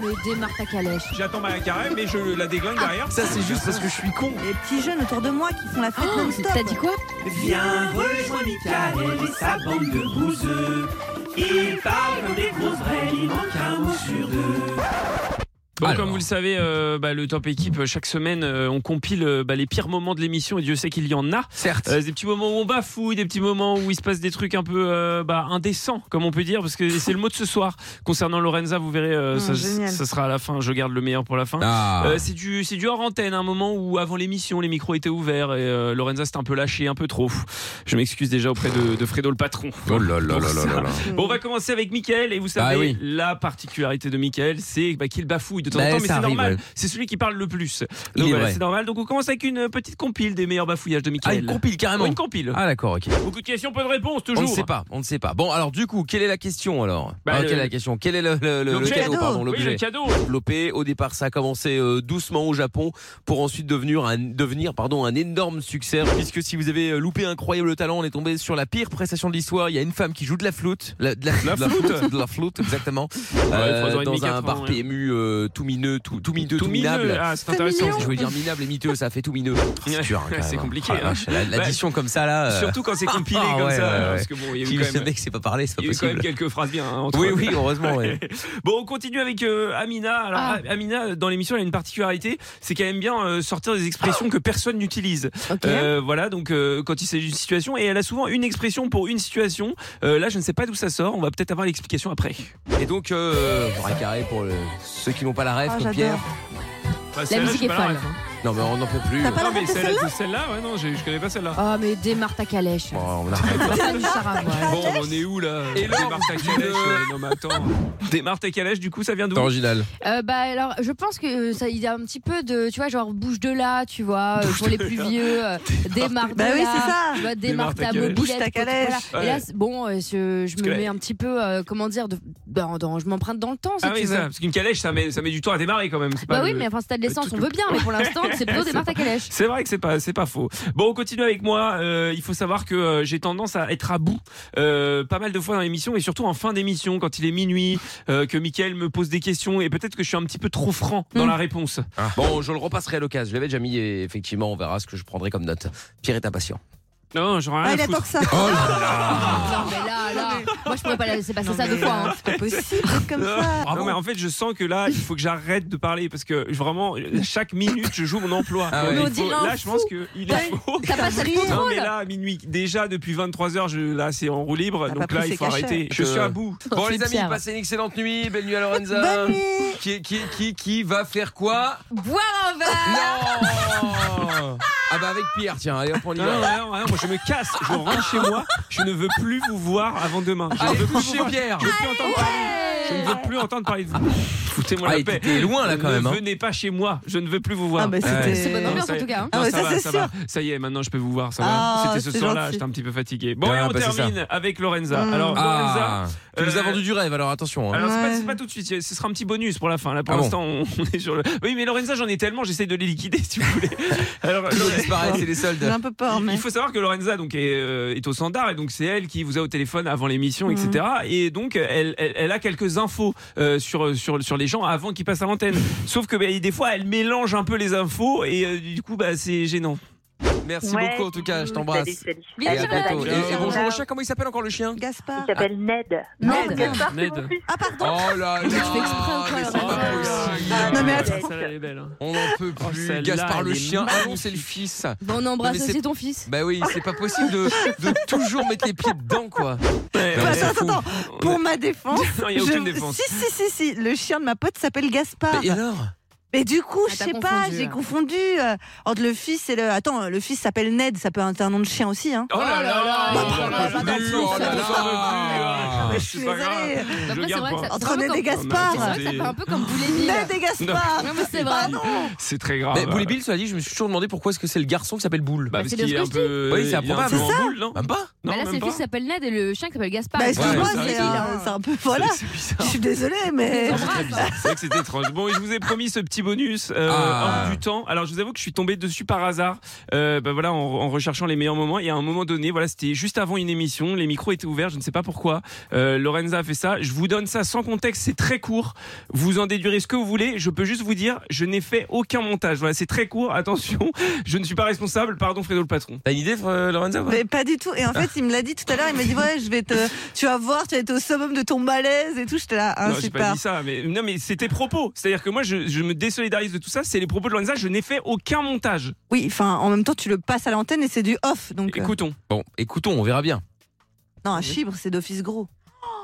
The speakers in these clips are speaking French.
mais démarre ta calèche. J'attends ma carême, mais je la déglingue derrière. Ça, c'est juste parce que je suis con. Les petits jeunes autour de moi qui font la fête Oh, non-stop. T'as dit quoi? Viens rejoindre Michael et sa bande de bouseux. Ils parlent des grosses vraies, il manque un mot sur deux. Bon, Alors. comme vous le savez, euh, bah, le Top Équipe, chaque semaine, euh, on compile euh, bah, les pires moments de l'émission et Dieu sait qu'il y en a. Certes. Euh, des petits moments où on bafouille, des petits moments où il se passe des trucs un peu euh, bah, indécents, comme on peut dire, parce que c'est le mot de ce soir. Concernant Lorenza, vous verrez, euh, Ah, ça, ça sera à la fin. Je garde le meilleur pour la fin. Ah. Euh, c'est du c'est du hors antenne, un moment où avant l'émission les micros étaient ouverts et euh, Lorenza s'était un peu lâchée, un peu trop. Je m'excuse déjà auprès de, de Fredo le patron. Oh là là Pour là là ça. là là. Bon, on va commencer avec Mickaël et vous savez Ah oui. la particularité de Mickaël, c'est bah, qu'il bafouille de temps en temps, mais ça c'est normal. ouais. C'est celui qui parle le plus. Donc voilà, c'est normal. Donc on commence avec une petite compile des meilleurs bafouillages de Ah, Mickaël. une compile carrément. Oh, une compile. Ah d'accord, ok. Beaucoup de questions, peu de réponses On toujours. ne sait pas, on ne sait pas. Bon, alors du coup, quelle est la question alors? Bah, Ah, le- Quelle est la question? Quel est le, le- le- cadeau, Cadeau. pardon, Oui, le cadeau. développé. Au départ, ça a commencé euh, doucement au Japon pour ensuite devenir un, devenir, pardon, un énorme succès. Puisque si vous avez euh, loupé incroyable talent, on est tombé sur la pire prestation de l'histoire. Il y a une femme qui joue de la flûte, la, de la, La de la flûte. de la flûte, exactement, et demi, dans un bar ouais. PMU euh, tout mineux, tout, tout miteux, tout, Tout minable. mineux. Ah, c'est intéressant. mignon. Je voulais dire minable et miteux, ça fait tout mineux. C'est dur, hein, c'est compliqué, hein. L'addition comme ça là. euh, Surtout quand c'est compilé Ah, comme ouais, ça. ouais, ouais. Parce que bon, il y a eu quand même, mec sait pas parler, c'est pas il y a eu quand même possible. quelques phrases bien. hein, entre Oui, eux. oui, heureusement. ouais. Bon, on continue avec euh, Amina. Alors, Ah. Amina, dans l'émission, elle a une particularité, c'est qu'elle aime bien euh, sortir des expressions que personne n'utilise. Ok. Voilà, donc quand il s'agit d'une situation, et elle a souvent une expression pour une situation. Là, je ne sais pas d'où ça sort. On va peut-être avoir l'explication après. Et donc, carré pour ceux qui n'ont pas la rêve, j'adore. Pierre. Bah, La musique est folle. Non, mais on n'en peut plus. T'as pas Non, mais ref de celle-là, celle-là celle-là, ouais, non, je, je connais pas celle-là. Oh, mais démarre ta calèche. Bon, on arrête. Pas du charabia. Bon, on en est où là Et là, Démarre ta calèche. euh, Non, mais attends. Démarre ta calèche, du coup, ça vient d'où C'est original. Euh, bah alors, je pense que ça, il y a un petit peu de, tu vois, genre bouge de là, tu vois, euh, pour les plus vieux, euh, démarre de Bah oui, là, c'est ça. tu vois, Démarre démarre ta ta calèche. mobilette, Bouge ta calèche. voilà. Et là, c'est- bon, euh, je, je Parce me que- mets un petit peu, euh, comment dire, de, dans, dans- je m'emprunte dans le temps, si Ah tu oui, veux. ça, parce qu'une calèche, ça met, ça met du temps à démarrer quand même. c'est Bah oui, le- mais enfin, si t'as de l'essence, le on veut bien, mais pour l'instant, c'est plutôt démarre ta calèche. C'est vrai que c'est pas c'est pas faux. Bon, on continue avec moi. Euh, il faut savoir que euh, j'ai tendance à être à bout euh, pas mal de fois dans l'émission et surtout en fin d'émission quand il est minuit, euh, que Mickaël me pose des questions et peut-être que je suis un petit peu trop franc dans Mm. la réponse. Bon, je le repasserai à l'occasion. Je l'avais déjà mis et effectivement, on verra ce que je prendrai comme note. Pierre est impatient. Non, j'en ai Ah, rien il attend que ça. Oh là, là, je pourrais pas laisser passer Non, ça deux fois. hein. C'est pas possible d'être comme ça. Non, mais en fait, je sens que là, il faut que j'arrête de parler parce que vraiment, chaque minute, je joue mon emploi. Ah ouais. il faut- là, je pense qu'il est faux. T'as pas cette Non contrôle. mais là à minuit déjà depuis 23h je là c'est en roue libre donc là pris il ses faut cachets. arrêter. Je suis à bout. Bon, les amis, Pierre. passez une excellente nuit. Belle nuit à Lorenza. Bonne nuit. Qui, qui, qui, qui va faire quoi? Boire un verre. Non Ah bah avec Pierre, tiens, allez hop, on y Non, non, va. non, non, moi je me casse, je rentre chez moi, je ne veux plus vous voir avant demain. Je ne veux plus couchez vous voir. Pierre. Je veux plus entendre parler. Je ne veux plus entendre parler de vous. Foutez-moi Ah, la paix. t'es loin là quand ne même. hein. venez pas chez moi, je ne veux plus vous voir. Ah, bah. C'est bonne Non, ambiance ça en y est. tout cas. hein. Ah ouais, ça, ça, va, ça va. Ça y est, maintenant je peux vous voir. Ça va. Ah, C'était ce soir-là, j'étais un petit peu fatigué. Bon, et on bah, termine avec Lorenza. Mm. Alors, Lorenza. Ah, tu nous as euh, vendu du rêve, alors attention. hein. Alors, c'est pas, Ouais. c'est pas tout de suite, ce sera un petit bonus pour la fin. Là, pour Ah l'instant, on, on est sur le. Oui, mais Lorenza, j'en ai tellement, j'essaye de les liquider si vous voulez. Alors, Lorenza- c'est les soldes. J'ai un peu peur, il- mais. Il faut savoir que Lorenza donc est, euh, est au standard et donc c'est elle qui vous a au téléphone avant l'émission, etc. Et donc elle, elle, elle a quelques infos euh, sur sur sur les gens avant qu'ils passent à l'antenne. Sauf que bah, des fois elle mélange un peu les infos et euh, du coup bah c'est gênant. Merci Ouais, beaucoup en tout cas, je t'embrasse. salut, salut. Bisous, Et à bientôt. Et, et bonjour au chien, comment il s'appelle encore le chien? Gaspard. Il s'appelle Ned. Ned. Ned. Ah, pardon. Oh là là Tu fais exprès ou quoi, Celle-là, elle est belle. hein. On n'en peut Oh, plus. celle-là, Gaspard le est chien, ah non, magnifique. c'est le fils. Bon, on embrasse Mais c'est- aussi ton fils. Bah oui, c'est pas possible de, de toujours mettre les pieds dedans quoi. Non, attends, fou. attends. Pour ma défense. Non, il y a je- aucune défense. Si, si, si, si. Le chien de ma pote s'appelle Gaspard. Et alors? Mais du coup, Ah, je t'as sais pas, confondu, j'ai confondu euh, entre le fils et le. Attends, le fils s'appelle Ned, ça peut être un nom de chien aussi, hein. Oh là là, là, oh là. Je suis C'est pas grave. Je c'est garde Entre c'est Ned et Gaspard. C'est vrai que ça fait un peu comme Boule et Bill. Ned et Gaspard. Non, mais c'est vrai. C'est très grave. Mais Boule et Bill, cela dit, je me suis toujours demandé pourquoi est-ce que c'est le garçon qui s'appelle Boule. Bah, Bah, parce c'est qu'il bien est un peu. Oui, c'est improbable. peu C'est ça. boule, non Même pas Non, Bah là, c'est le fils qui s'appelle Ned et le chien qui s'appelle Gaspard. Bah, excuse-moi, c'est c'est un, c'est un peu. Voilà. C'est. Je suis désolée, mais. C'est vrai que c'était étrange. Bon, et je vous ai promis ce petit bonus euh, Ah. hors du temps. Alors je vous avoue que je suis tombé dessus par hasard. Euh, bah voilà, en, en recherchant les meilleurs moments. Et à un moment donné, voilà, c'était juste avant une émission. Les micros étaient ouverts. Je ne sais pas pourquoi. Euh, Lorenza a fait ça. Je vous donne ça sans contexte. C'est très court. Vous en déduirez ce que vous voulez. Je peux juste vous dire, je n'ai fait aucun montage. Voilà, c'est très court. Attention, je ne suis pas responsable. Pardon, Fredo le patron. T'as une idée, Fr- Lorenza Mais pas du tout. Et en fait, il me l'a dit tout à l'heure. Il m'a dit ouais, je vais te, tu vas voir, tu vas être au summum de ton malaise et tout. J'étais là, ah, non, j'ai pas super. dit ça, mais non, mais c'était propos. C'est-à-dire que moi, je, je me désolidarise de tout ça. C'est les propos de Lorenza. Je n'ai fait aucun montage. Oui, enfin, en même temps, tu le passes à l'antenne et c'est du off. Donc, euh, Écoutons. Bon, écoutons, on verra bien. non, un chibre, c'est d'office gros.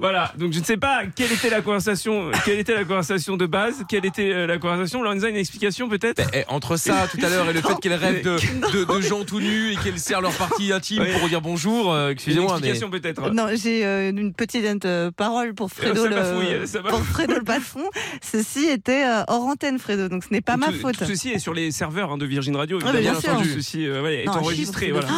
Voilà, donc je ne sais pas quelle était la conversation, quelle était la conversation de base, quelle était euh, la conversation. Lorenza, une explication peut-être? Eh, entre ça tout à l'heure et le fait qu'elle rêve de, de, de gens tout nus et qu'elle serre leur partie intime Oui. pour dire bonjour, euh, Une excusez-moi, mais. explication peut-être. Non, j'ai euh, une petite euh, parole pour Fredo, ça le, ça pour Fredo le patron. Ceci était euh, hors antenne, Fredo, donc ce n'est pas ma faute. Tout ceci est sur les serveurs hein, de Virgin Radio. Ah, évidemment, bien sûr. entendu. Ceci euh, ouais, est Non, enregistré. Voilà. c'est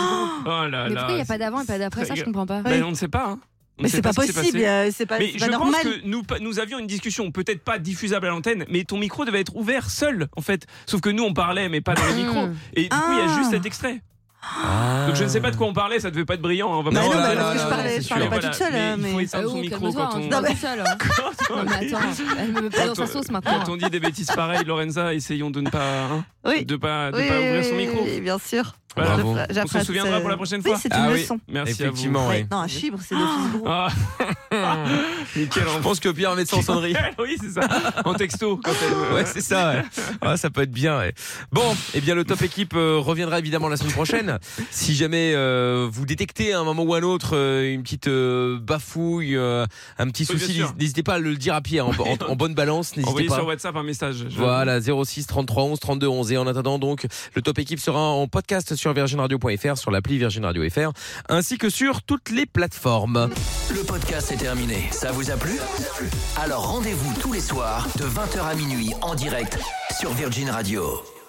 Oh là Mais là. pourquoi il n'y a pas d'avant et pas d'après? Ça Je comprends pas. Ben, on ne sait pas. hein. On Mais c'est pas ce possible, euh, c'est pas, Mais c'est je pas pense normal. que nous, nous avions une discussion, peut-être pas diffusable à l'antenne, mais ton micro devait être ouvert seul, en fait. Sauf que nous, on parlait, mais pas dans les Hmm. micros. Et du coup, il y a Ah. juste cet extrait. Ah. Donc je ne sais pas de quoi on parlait, ça devait pas être brillant. hein, On va Bah pas non, se bah, parce que je non, parlais, je parlais pas toute seule. mais hein, il faut mais... Ah, son oh, micro calme-toi, quand hein, on. seule. hein. Non mais attends, elle me met pas dans sa sauce maintenant. Quand on dit des bêtises pareilles, Lorenza, essayons de ne pas, hein, Oui. de pas, de Oui, pas ouvrir son micro. oui, bien sûr. Voilà. Bravo. Je- On se souviendra euh, pour la prochaine Oui, fois. c'est une Ah oui. leçon. Merci Effectivement, à oui. Ouais, Non, un chibre, c'est gros. vous. Ah, nickel. Je pense que Pierre ça en sonnerie. oui, c'est ça. En texto. Quand elle, Ouais, c'est ça. Ouais. Ah, ça peut être bien. ouais. Bon, eh bien, le top équipe euh, reviendra évidemment la semaine prochaine. Si jamais euh, vous détectez à un moment ou à un autre euh, une petite euh, bafouille, euh, un petit Oui, souci, n'hésitez pas à le dire à Pierre en, en- en bonne balance. Envoyez pas. sur WhatsApp un message. Voilà, 06 33 11 32 11. Et en attendant, donc, le top équipe sera en podcast sur virginradio.fr, sur l'appli Virgin Radio FR, ainsi que sur toutes les plateformes. Le podcast est terminé. Ça vous a plu? Alors rendez-vous tous les soirs de 20h à minuit en direct sur Virgin Radio.